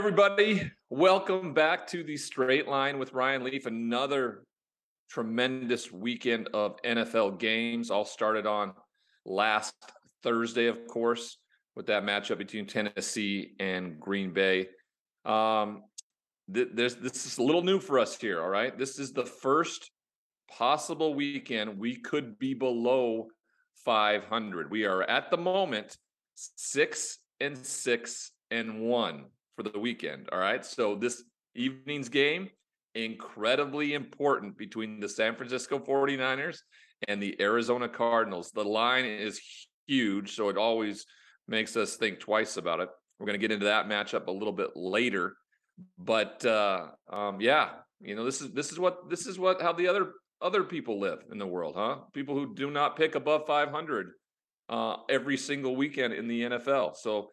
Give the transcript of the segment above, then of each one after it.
Everybody. Welcome back to the straight line with Ryan Leaf. Another tremendous weekend of NFL games. All started on last Thursday, of course, with that matchup between Tennessee and Green Bay. Um, th- there's this is a little new for us here. All right, this is the first possible weekend we could be below 500. We are at the moment six and six and one for the weekend. All right. So this evening's game, incredibly important between the San Francisco 49ers and the Arizona Cardinals. The line is huge. So it always makes us think twice about it. We're going to get into that matchup a little bit later. But uh, um, yeah, you know, this is this is what this is what how the other other people live in the world, huh? People who do not pick above 500 uh, every single weekend in the NFL. So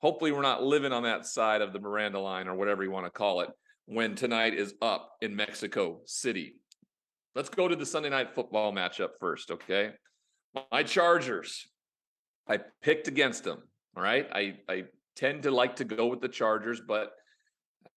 hopefully we're not living on that side of the Miranda line or whatever you want to call it when tonight is up in Mexico City. Let's go to the Sunday night football matchup first, okay? My Chargers. I picked against them. All right. I, I tend to like to go with the Chargers, but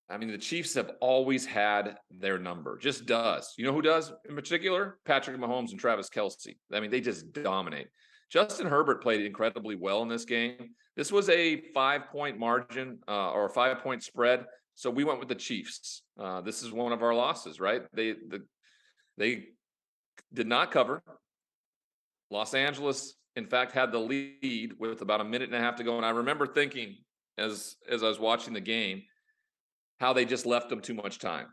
I mean, the Chiefs have always had their number, just does. You know who does in particular? Patrick Mahomes and Travis Kelce. I mean, they just dominate. Justin Herbert played incredibly well in this game. This was a five point margin uh, or a five point spread. So we went with the Chiefs. Uh, this is one of our losses, right? They the, they did not cover. Los Angeles, in fact, had the lead with about a minute and a half to go. And I remember thinking as as I was watching the game, how they just left them too much time.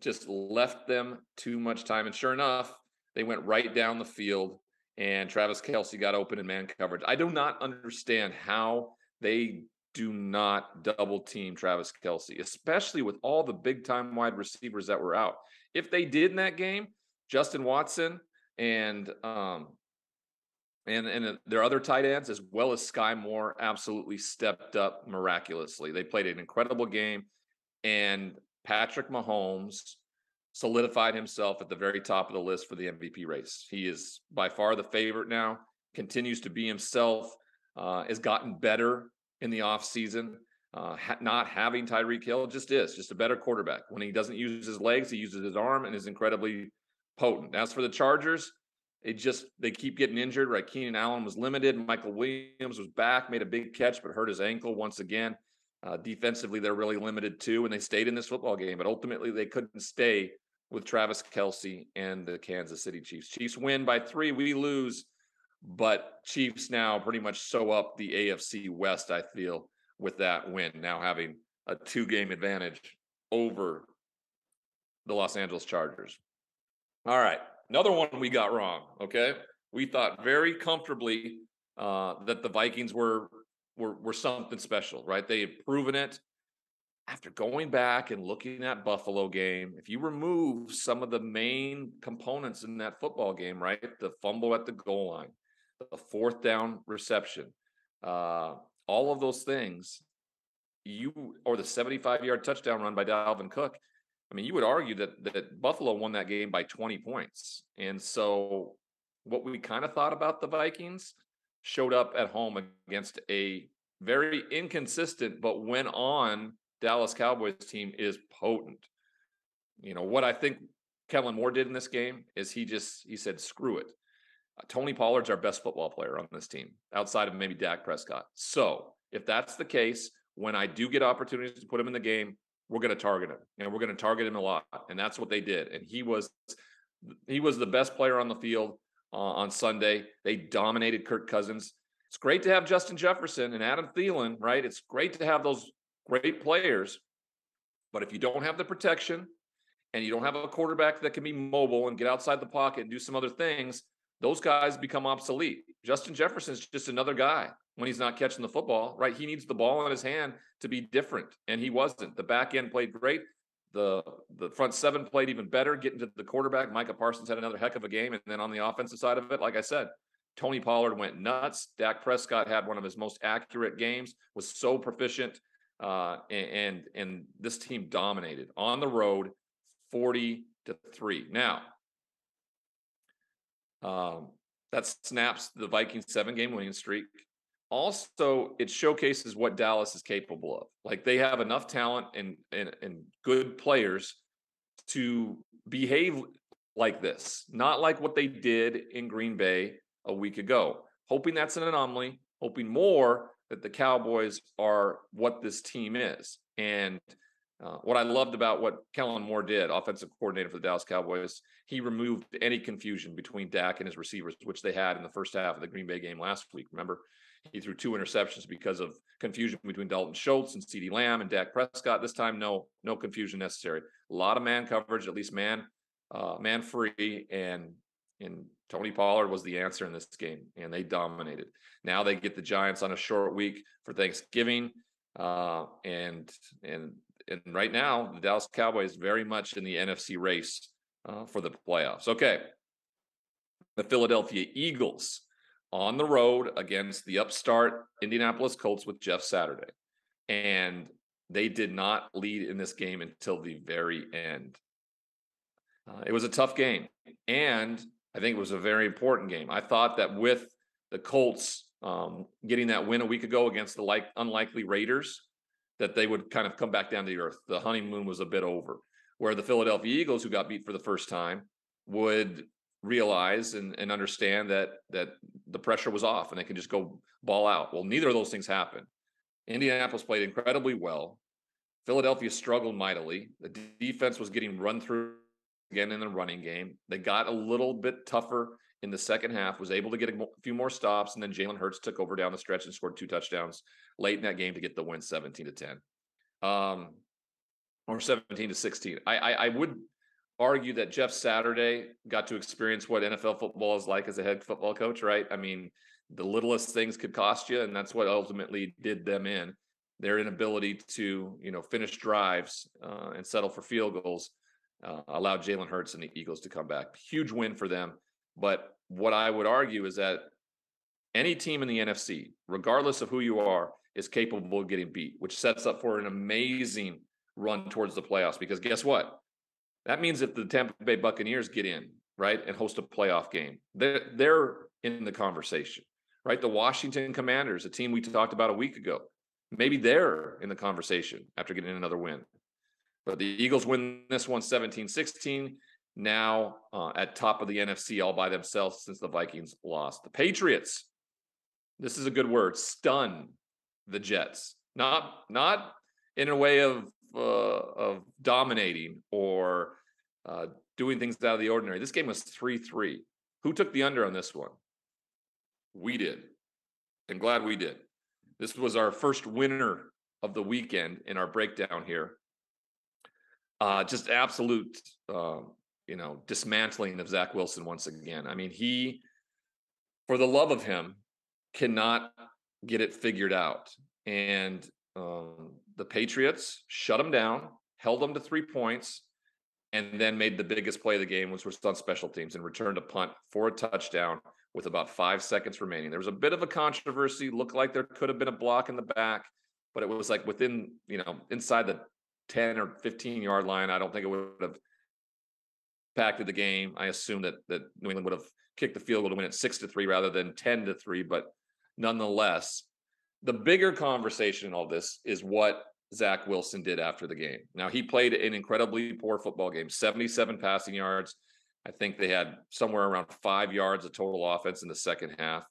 Just left them too much time. And sure enough, they went right down the field and Travis Kelce got open in man coverage. I do not understand how they do not double team Travis Kelce, especially with all the big time wide receivers that were out. If they did in that game, Justin Watson and um and and their other tight ends as well as Skyy Moore absolutely stepped up miraculously. They played an incredible game and Patrick Mahomes solidified himself at the very top of the list for the MVP race. He is by far the favorite now, continues to be himself, uh, has gotten better in the offseason. Uh, ha- not having Tyreek Hill just is just a better quarterback. When he doesn't use his legs, he uses his arm and is incredibly potent. As for the Chargers, it just they keep getting injured. Right, Keenan Allen was limited. Michael Williams was back, made a big catch, but hurt his ankle once again. Uh, defensively, they're really limited too, and they stayed in this football game, but ultimately they couldn't stay with Travis Kelce and the Kansas City Chiefs. Chiefs win by three, we lose, but Chiefs now pretty much sew up the AFC West, I feel, with that win, now having a two game advantage over the Los Angeles Chargers. All right, another one we got wrong. Okay. We thought very comfortably uh, that the Vikings were were were something special, right? They had proven it. After going back and looking at Buffalo game, if you remove some of the main components in that football game, right? The fumble at the goal line, the fourth down reception, uh, all of those things, you or the 75 yard touchdown run by Dalvin Cook. I mean, you would argue that that Buffalo won that game by 20 points. And so what we kind of thought about the Vikings showed up at home against a very inconsistent, but went on Dallas Cowboys team is potent. You know, what I think Kellen Moore did in this game is he just he said, screw it. Tony Pollard's our best football player on this team, outside of maybe Dak Prescott. So if that's the case, when I do get opportunities to put him in the game, we're going to target him, and we're going to target him a lot, and that's what they did. And he was he was the best player on the field uh, on Sunday. They dominated Kirk Cousins. It's great to have Justin Jefferson and Adam Thielen, right? It's great to have those great players. But if you don't have the protection and you don't have a quarterback that can be mobile and get outside the pocket and do some other things, those guys become obsolete. Justin Jefferson's just another guy when he's not catching the football, right? He needs the ball in his hand to be different, and he wasn't. The back end played great. The the front seven played even better, getting to the quarterback. Micah Parsons had another heck of a game. And then on the offensive side of it, like I said, Tony Pollard went nuts. Dak Prescott had one of his most accurate games, was so proficient. Uh, and and this team dominated on the road, forty to three. Now, um, that snaps the Vikings seven game winning streak. also it showcases what Dallas is capable of. Like they have enough talent and and, and good players to behave like this, not like what they did in Green Bay a week ago. Hoping that's an anomaly, hoping more that the Cowboys are what this team is. And uh, what I loved about what Kellen Moore did, offensive coordinator for the Dallas Cowboys, he removed any confusion between Dak and his receivers, which they had in the first half of the Green Bay game last week. Remember, he threw two interceptions because of confusion between Dalton Schultz and CeeDee Lamb and Dak Prescott. This time, no, no confusion necessary. A lot of man coverage, at least man, uh, man free, and and Tony Pollard was the answer in this game, and they dominated. Now they get the Giants on a short week for Thanksgiving, uh, and and and right now the Dallas Cowboys very much in the NFC race uh, for the playoffs. Okay, the Philadelphia Eagles on the road against the upstart Indianapolis Colts with Jeff Saturday, and they did not lead in this game until the very end. Uh, it was a tough game, and I think it was a very important game. I thought that with the Colts um, getting that win a week ago against the like unlikely Raiders, that they would kind of come back down to the earth. The honeymoon was a bit over. Where the Philadelphia Eagles, who got beat for the first time, would realize and, and understand that that the pressure was off and they could just go ball out. Well, neither of those things happened. Indianapolis played incredibly well. Philadelphia struggled mightily. The defense was getting run through again in the running game. They got a little bit tougher in the second half, was able to get a few more stops, and then Jalen Hurts took over down the stretch and scored two touchdowns late in that game to get the win 17 to 10. Um, or 17 to 16. I, I, I would argue that Jeff Saturday got to experience what NFL football is like as a head football coach, right? I mean, the littlest things could cost you, and that's what ultimately did them in. Their inability to, you know, finish drives uh, and settle for field goals uh, allowed Jalen Hurts and the Eagles to come back. Huge win for them. But what I would argue is that any team in the NFC, regardless of who you are, is capable of getting beat, which sets up for an amazing run towards the playoffs. Because guess what? That means if the Tampa Bay Buccaneers get in, right, and host a playoff game, they're, they're in the conversation, right? The Washington Commanders, a team we talked about a week ago, maybe they're in the conversation after getting another win. But the Eagles win this one 17 16, now uh, at top of the NFC all by themselves since the Vikings lost. The Patriots, this is a good word, stun the Jets. Not not in a way of uh, of dominating or uh, doing things out of the ordinary. This game was 3 3. Who took the under on this one? We did. And glad we did. This was our first winner of the weekend in our breakdown here uh, just absolute, uh, you know, dismantling of Zach Wilson once again. I mean, he, for the love of him, cannot get it figured out. And um, the Patriots shut him down, held him to three points, and then made the biggest play of the game, which was on special teams and returned a punt for a touchdown with about five seconds remaining. There was a bit of a controversy, looked like there could have been a block in the back, but it was like within, you know, inside the 10 or 15 yard line, I don't think it would have impacted the game. I assume that that New England would have kicked the field goal to win it six to three rather than 10 to three. But nonetheless, the bigger conversation in all this is what Zach Wilson did after the game. Now he played an incredibly poor football game, 77 passing yards. I think they had somewhere around five yards of total offense in the second half.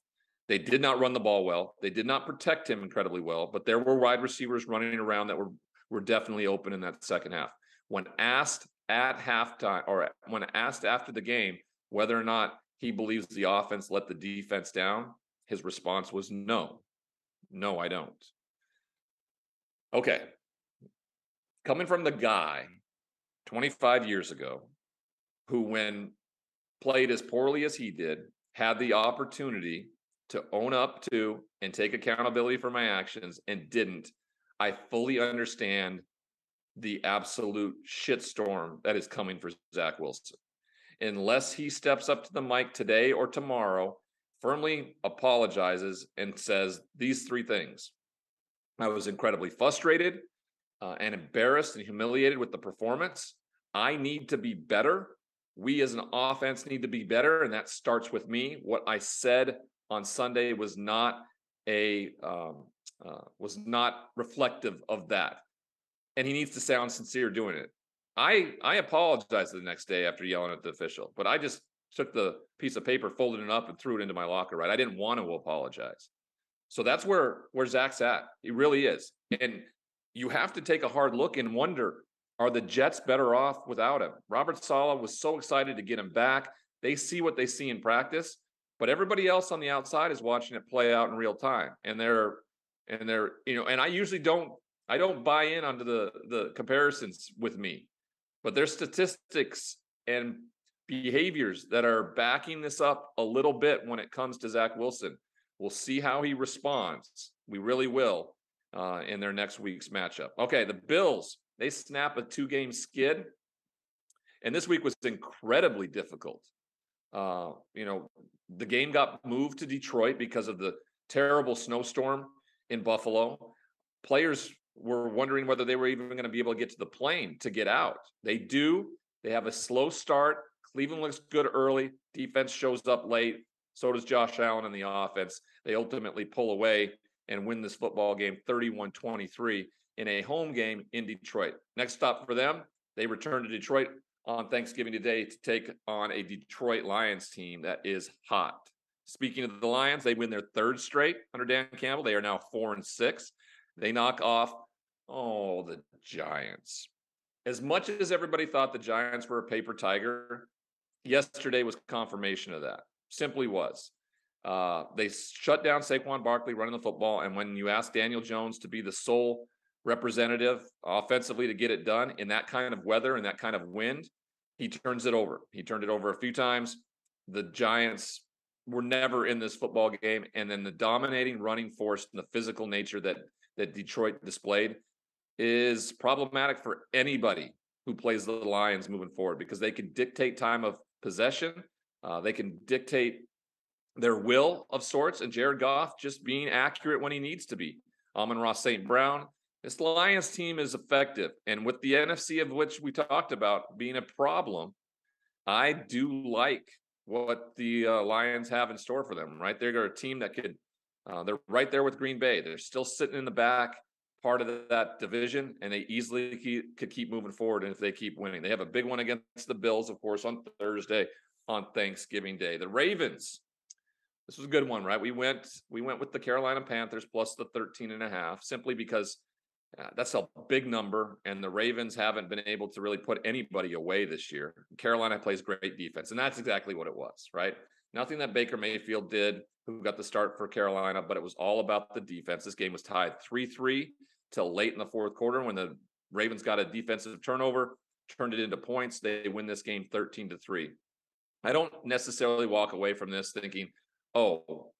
They did not run the ball well. They did not protect him incredibly well, but there were wide receivers running around that were were definitely open in that second half. When asked at halftime or when asked after the game whether or not he believes the offense let the defense down, his response was no. No, I don't. Okay. Coming from the guy 25 years ago who, when played as poorly as he did, had the opportunity to own up to and take accountability for my actions and didn't I fully understand the absolute shitstorm that is coming for Zach Wilson. Unless he steps up to the mic today or tomorrow, firmly apologizes and says these three things. I was incredibly frustrated uh, and embarrassed and humiliated with the performance. I need to be better. We as an offense need to be better. And that starts with me. What I said on Sunday was not a um, uh, was not reflective of that, and he needs to sound sincere doing it. I I apologized the next day after yelling at the official, but I just took the piece of paper, folded it up, and threw it into my locker. Right, I didn't want to apologize. So that's where where Zach's at. He really is, and you have to take a hard look and wonder: Are the Jets better off without him? Robert Saleh was so excited to get him back. They see what they see in practice, but everybody else on the outside is watching it play out in real time, and they're and they're you know. And I usually don't I don't buy in onto the the comparisons with me but there's statistics and behaviors that are backing this up a little bit when it comes to Zach Wilson. We'll see how he responds. We really will uh, in their next week's matchup. Okay, the Bills, they snap a two game skid. And this week was incredibly difficult. Uh, you know, the game got moved to Detroit because of the terrible snowstorm in Buffalo. Players were wondering whether they were even going to be able to get to the plane to get out. They do. They have a slow start. Cleveland looks good early. Defense shows up late. So does Josh Allen in the offense. They ultimately pull away and win this football game 31 23 in a home game in Detroit. Next stop for them, they return to Detroit on Thanksgiving today to take on a Detroit Lions team that is hot. Speaking of the Lions, they win their third straight under Dan Campbell. They are now four and six. They knock off, oh, the Giants. As much as everybody thought the Giants were a paper tiger, yesterday was confirmation of that. Simply was. Uh, they shut down Saquon Barkley running the football. And when you ask Daniel Jones to be the sole representative offensively to get it done in that kind of weather and that kind of wind, he turns it over. He turned it over a few times. The Giants were never in this football game. And then the dominating running force and the physical nature that that Detroit displayed is problematic for anybody who plays the Lions moving forward because they can dictate time of possession. Uh, they can dictate their will of sorts, and Jared Goff just being accurate when he needs to be. Amon-Ra St. Brown. This Lions team is effective. And with the NFC of which we talked about being a problem, I do like what the uh, Lions have in store for them, right? They're a team that could uh, they're right there with Green Bay. They're still sitting in the back part of that division, and they easily keep, could keep moving forward. And if they keep winning, they have a big one against the Bills, of course, on Thursday on Thanksgiving Day. The Ravens. This was a good one, right? We went we went with the Carolina Panthers plus the 13 and a half simply because uh, that's a big number, and the Ravens haven't been able to really put anybody away this year. Carolina plays great defense, and that's exactly what it was, right? Nothing that Baker Mayfield did who got the start for Carolina, but it was all about the defense. This game was tied 3 3 till late in the fourth quarter when the Ravens got a defensive turnover, turned it into points. They win this game 13 to 3. I don't necessarily walk away from this thinking, oh,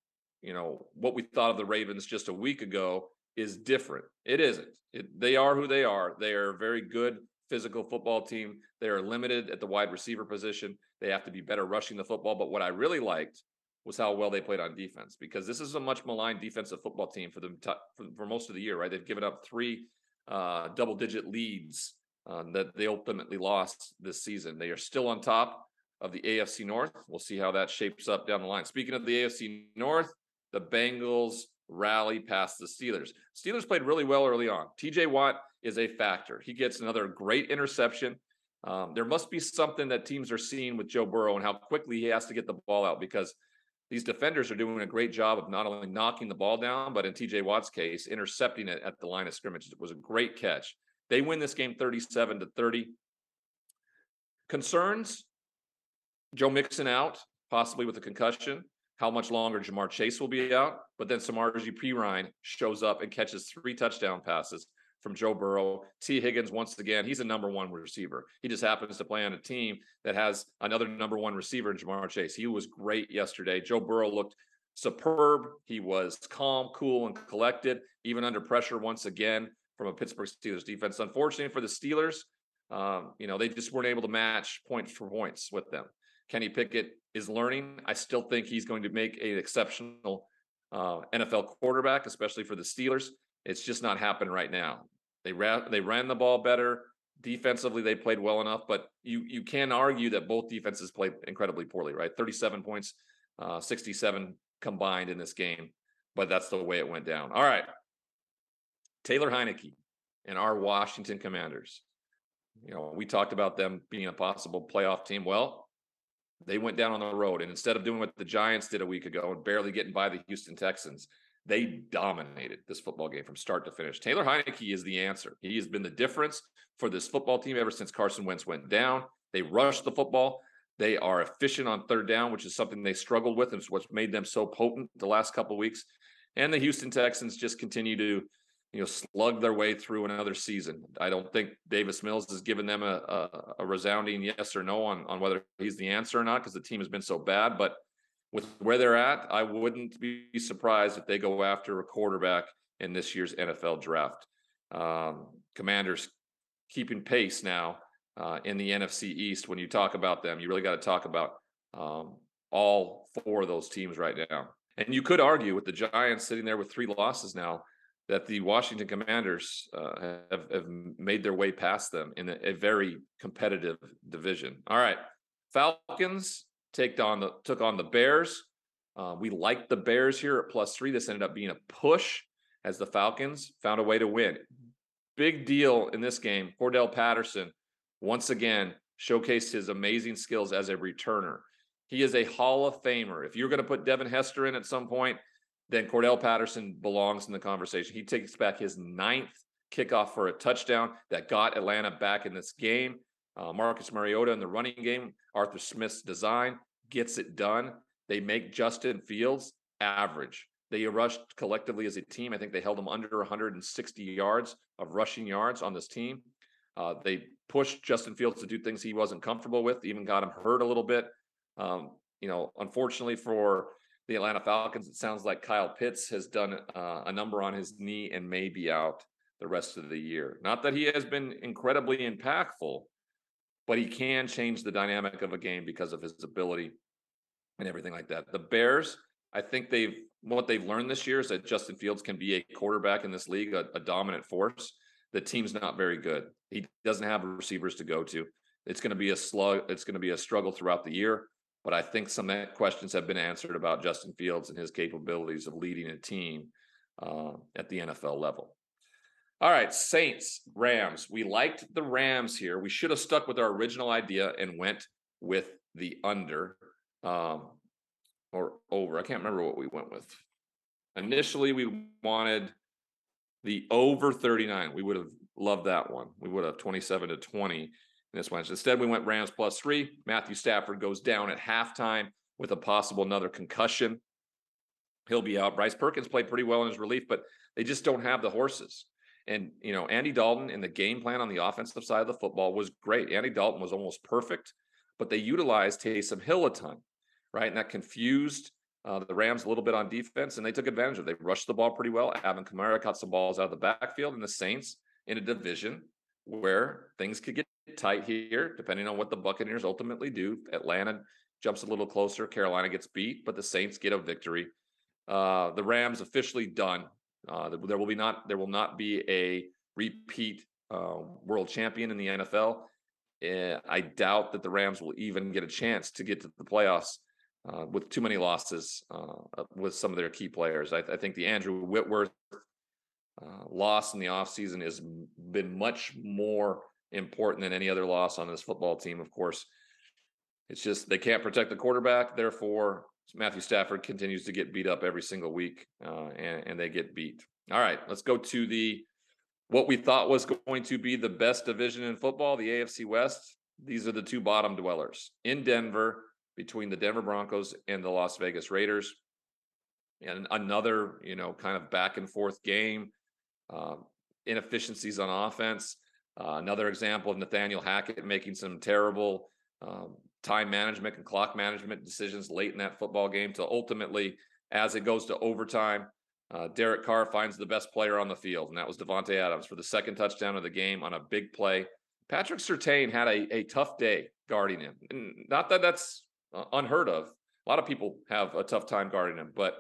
you know, what we thought of the Ravens just a week ago is different. It isn't. It, they are who they are. They are a very good physical football team. They are limited at the wide receiver position. They have to be better rushing the football. But what I really liked was how well they played on defense because this is a much maligned defensive football team for them for, for, most of the year, right? They've given up three uh, double digit leads uh, that they ultimately lost this season. They are still on top of the AFC North. We'll see how that shapes up down the line. Speaking of the AFC North, the Bengals rally past the Steelers. Steelers played really well early on. TJ Watt is a factor. He gets another great interception. Um, there must be something that teams are seeing with Joe Burrow and how quickly he has to get the ball out because these defenders are doing a great job of not only knocking the ball down, but in TJ Watt's case, intercepting it at the line of scrimmage. It was a great catch. They win this game 37 to 30. Concerns Joe Mixon out, possibly with a concussion. How much longer Ja'Marr Chase will be out, but then Samaje Perine shows up and catches three touchdown passes from Joe Burrow. Tee Higgins, once again, he's a number one receiver. He just happens to play on a team that has another number one receiver in Ja'Marr Chase. He was great yesterday. Joe Burrow looked superb. He was calm, cool, and collected, even under pressure once again from a Pittsburgh Steelers defense. Unfortunately for the Steelers, um, you know, they just weren't able to match points for points with them. Kenny Pickett is learning. I still think he's going to make an exceptional uh, NFL quarterback, especially for the Steelers. It's just not happening right now. They ran they ran the ball better. Defensively, they played well enough, but you you can argue that both defenses played incredibly poorly, right? 37 points, uh, 67 combined in this game. but that's the way it went down. All right. Taylor Heinicke and our Washington Commanders. You know, we talked about them being a possible playoff team. Well, they went down on the road, and instead of doing what the Giants did a week ago and barely getting by the Houston Texans, they dominated this football game from start to finish. Taylor Heinicke is the answer. He has been the difference for this football team ever since Carson Wentz went down. They rush the football. They are efficient on third down, which is something they struggled with, and it's what's made them so potent the last couple weeks. And the Houston Texans just continue to, you know, slug their way through another season. I don't think Davis Mills has given them a, a, a resounding yes or no on on whether he's the answer or not because the team has been so bad. But with where they're at, I wouldn't be surprised if they go after a quarterback in this year's NFL draft. Um, commanders keeping pace now uh, in the NFC East. When you talk about them, you really got to talk about um, all four of those teams right now. And you could argue with the Giants sitting there with three losses now that the Washington Commanders uh, have, have, made their way past them in a, a, very competitive division. All right, Falcons take on the took on the Bears. Uh, we liked the Bears here at plus three. This ended up being a push as the Falcons found a way to win. Big deal in this game. Cordarrelle Patterson once again showcased his amazing skills as a returner. He is a Hall of Famer. If you're going to put Devin Hester in at some point, then Cordarrelle Patterson belongs in the conversation. He takes back his ninth kickoff for a touchdown that got Atlanta back in this game. Uh, Marcus Mariota in the running game, Arthur Smith's design gets it done. They make Justin Fields average. They rushed collectively as a team. I think they held them under 160 yards of rushing yards on this team. Uh, they pushed Justin Fields to do things he wasn't comfortable with, even got him hurt a little bit. Um, you know, unfortunately for the Atlanta Falcons, it sounds like Kyle Pitts has done uh, a number on his knee and may be out the rest of the year. Not that he has been incredibly impactful, but he can change the dynamic of a game because of his ability and everything like that. The Bears, I think they've what they've learned this year is that Justin Fields can be a quarterback in this league, a, a dominant force the team's not very good. He doesn't have receivers to go to. It's going to be a slug. It's going to be a struggle throughout the year. But I think some questions have been answered about Justin Fields and his capabilities of leading a team uh, at the NFL level. All right, Saints, Rams. We liked the Rams here. We should have stuck with our original idea and went with the under um, or over. I can't remember what we went with. Initially, we wanted the over 39. We would have loved that one. We would have 27 to 20 in this one. Instead, we went Rams plus three. Matthew Stafford goes down at halftime with a possible another concussion. He'll be out. Bryce Perkins played pretty well in his relief, but they just don't have the horses. And, you know, Andy Dalton in the game plan on the offensive side of the football was great. Andy Dalton was almost perfect, but they utilized Taysom Hill a ton, right? And that confused uh, the Rams a little bit on defense, and they took advantage of it. They rushed the ball pretty well. Alvin Kamara caught some balls out of the backfield, and the Saints in a division where things could get tight here, depending on what the Buccaneers ultimately do. Atlanta jumps a little closer. Carolina gets beat, but the Saints get a victory. Uh, the Rams officially done. Uh, there will be not there will not be a repeat uh, world champion in the NFL. Eh, I doubt that the Rams will even get a chance to get to the playoffs uh, with too many losses uh, with some of their key players. I, I think the Andrew Whitworth uh, loss in the offseason has been much more important than any other loss on this football team. Of course, it's just they can't protect the quarterback. Therefore, Matthew Stafford continues to get beat up every single week, uh, and, and they get beat. All right, let's go to the what we thought was going to be the best division in football, the AFC West. These are the two bottom dwellers in Denver between the Denver Broncos and the Las Vegas Raiders. And another, you know, kind of back and forth game, uh, inefficiencies on offense. Uh, another example of Nathaniel Hackett making some terrible um, time management and clock management decisions late in that football game to ultimately, as it goes to overtime, uh, Derek Carr finds the best player on the field, and that was Davante Adams for the second touchdown of the game on a big play. Patrick Surtain had a, a tough day guarding him. And not that that's uh, unheard of. A lot of people have a tough time guarding him, but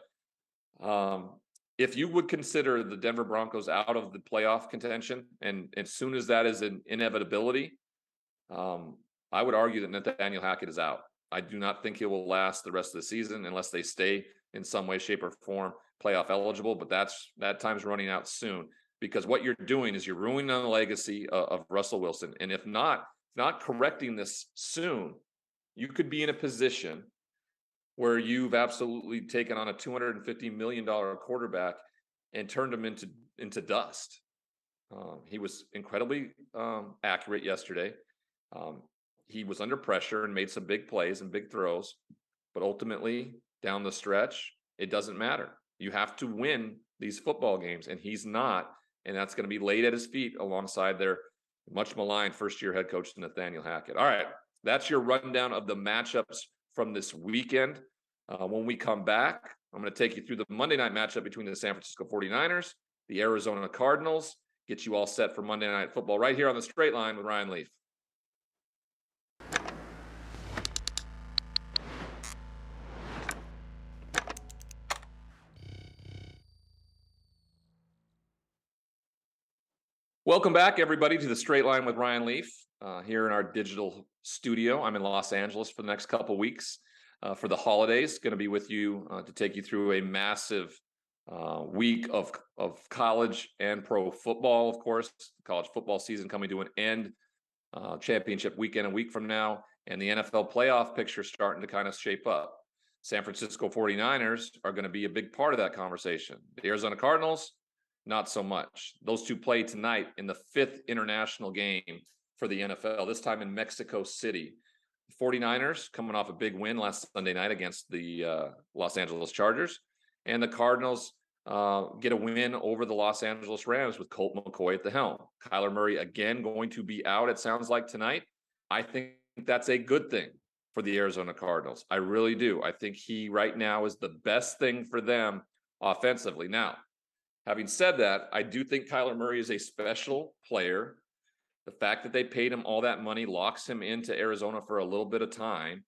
um, if you would consider the Denver Broncos out of the playoff contention, and as soon as that is an inevitability, um, I would argue that Nathaniel Hackett is out. I do not think he will last the rest of the season unless they stay in some way, shape, or form playoff eligible, but that's that time's running out soon because what you're doing is you're ruining the legacy of, of Russell Wilson. And if not, not correcting this soon, you could be in a position where you've absolutely taken on a $250 million quarterback and turned him into into dust. Um, he was incredibly um, accurate yesterday. Um, he was under pressure and made some big plays and big throws, but ultimately down the stretch, it doesn't matter. You have to win these football games, and he's not. And that's going to be laid at his feet alongside their much maligned first year head coach, Nathaniel Hackett. All right, that's your rundown of the matchups from this weekend. Uh, when we come back, I'm going to take you through the Monday night matchup between the San Francisco 49ers, the Arizona Cardinals, get you all set for Monday Night Football right here on the straight line with Ryan Leaf. Welcome back, everybody, to the Straight Line with Ryan Leaf uh, here in our digital studio. I'm in Los Angeles for the next couple weeks uh, for the holidays. Going to be with you uh, to take you through a massive uh, week of of college and pro football. Of course, college football season coming to an end. Uh, championship weekend a week from now, and the NFL playoff picture starting to kind of shape up. San Francisco 49ers are going to be a big part of that conversation. The Arizona Cardinals not so much. Those two play tonight in the fifth international game for the NFL, this time in Mexico City. 49ers coming off a big win last Sunday night against the uh, Los Angeles Chargers. And the Cardinals uh, get a win over the Los Angeles Rams with Colt McCoy at the helm. Kyler Murray again going to be out, it sounds like tonight. I think that's a good thing for the Arizona Cardinals. I really do. I think he right now is the best thing for them offensively. Now, Having said that, I do think Kyler Murray is a special player. The fact that they paid him all that money locks him into Arizona for a little bit of time.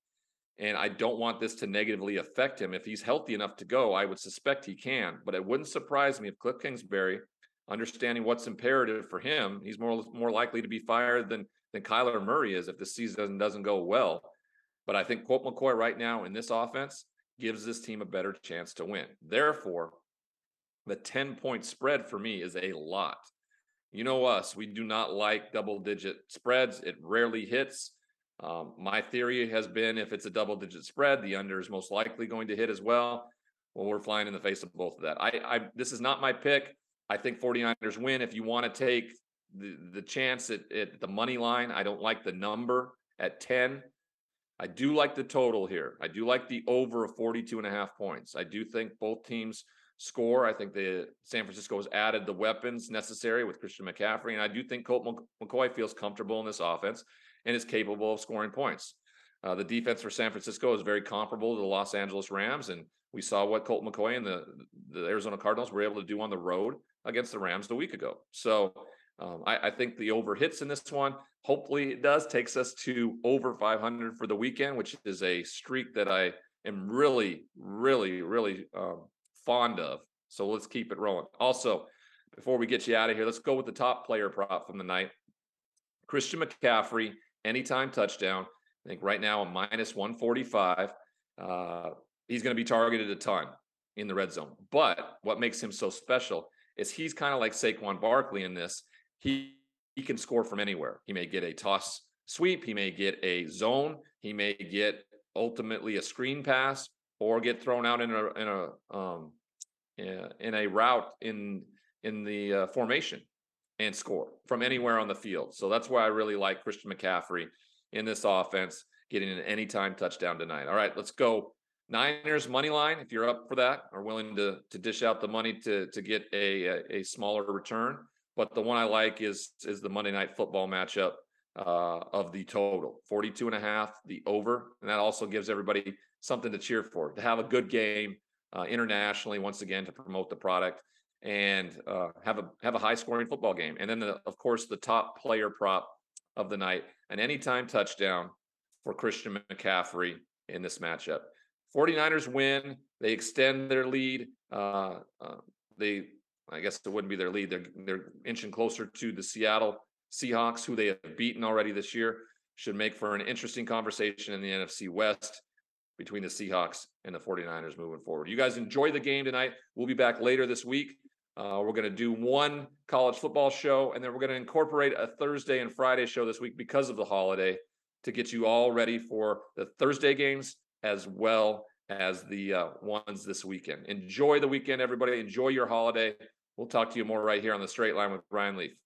And I don't want this to negatively affect him. If he's healthy enough to go, I would suspect he can. But it wouldn't surprise me if Cliff Kingsbury, understanding what's imperative for him, he's more more likely to be fired than than Kyler Murray is if the season doesn't, doesn't go well. But I think Colt McCoy right now in this offense gives this team a better chance to win. Therefore, the 10 point spread for me is a lot. You know us, we do not like double digit spreads. It rarely hits. Um, my theory has been if it's a double digit spread, the under is most likely going to hit as well. Well, we're flying in the face of both of that. I, I this is not my pick. I think 49ers win. If you want to take the, the chance at, at the money line, I don't like the number at 10. I do like the total here. I do like the over of 42 and a half points. I do think both teams score. I think the San Francisco has added the weapons necessary with Christian McCaffrey, and I do think Colt McCoy feels comfortable in this offense and is capable of scoring points. Uh, the defense for San Francisco is very comparable to the Los Angeles Rams, and we saw what Colt McCoy and the the Arizona Cardinals were able to do on the road against the Rams a week ago. So um, I, I, think the over hits in this one. Hopefully, it does takes us to over 500 for the weekend, which is a streak that I am really, really, really um, fond of. So let's keep it rolling. Also, before we get you out of here, let's go with the top player prop from the night. Christian McCaffrey, anytime touchdown. I think right now a minus 145. Uh, he's going to be targeted a ton in the red zone. But what makes him so special is he's kind of like Saquon Barkley in this. He he can score from anywhere. He may get a toss sweep, he may get a zone, he may get ultimately a screen pass, or get thrown out in a in a um, in a route in in the uh, formation and score from anywhere on the field. So that's why I really like Christian McCaffrey in this offense, getting an anytime touchdown tonight. All right, let's go. Niners money line. If you're up for that, or willing to to dish out the money to to get a a, a smaller return. But the one I like is is the Monday night football matchup uh, of the total 42 and a half, the over. And that also gives everybody something to cheer for, to have a good game uh, internationally, once again, to promote the product and uh, have a have a high scoring football game. And then, the, of course, the top player prop of the night, an anytime touchdown for Christian McCaffrey in this matchup. 49ers win. They extend their lead. Uh, uh, they, I guess it wouldn't be their lead. They're they're inching closer to the Seattle Seahawks, who they have beaten already this year, should make for an interesting conversation in the NFC West. Between the Seahawks and the 49ers moving forward. You guys enjoy the game tonight. We'll be back later this week. Uh, we're going to do one college football show, and then we're going to incorporate a Thursday and Friday show this week because of the holiday to get you all ready for the Thursday games as well as the uh, ones this weekend. Enjoy the weekend, everybody. Enjoy your holiday. We'll talk to you more right here on the straight line with Ryan Leaf.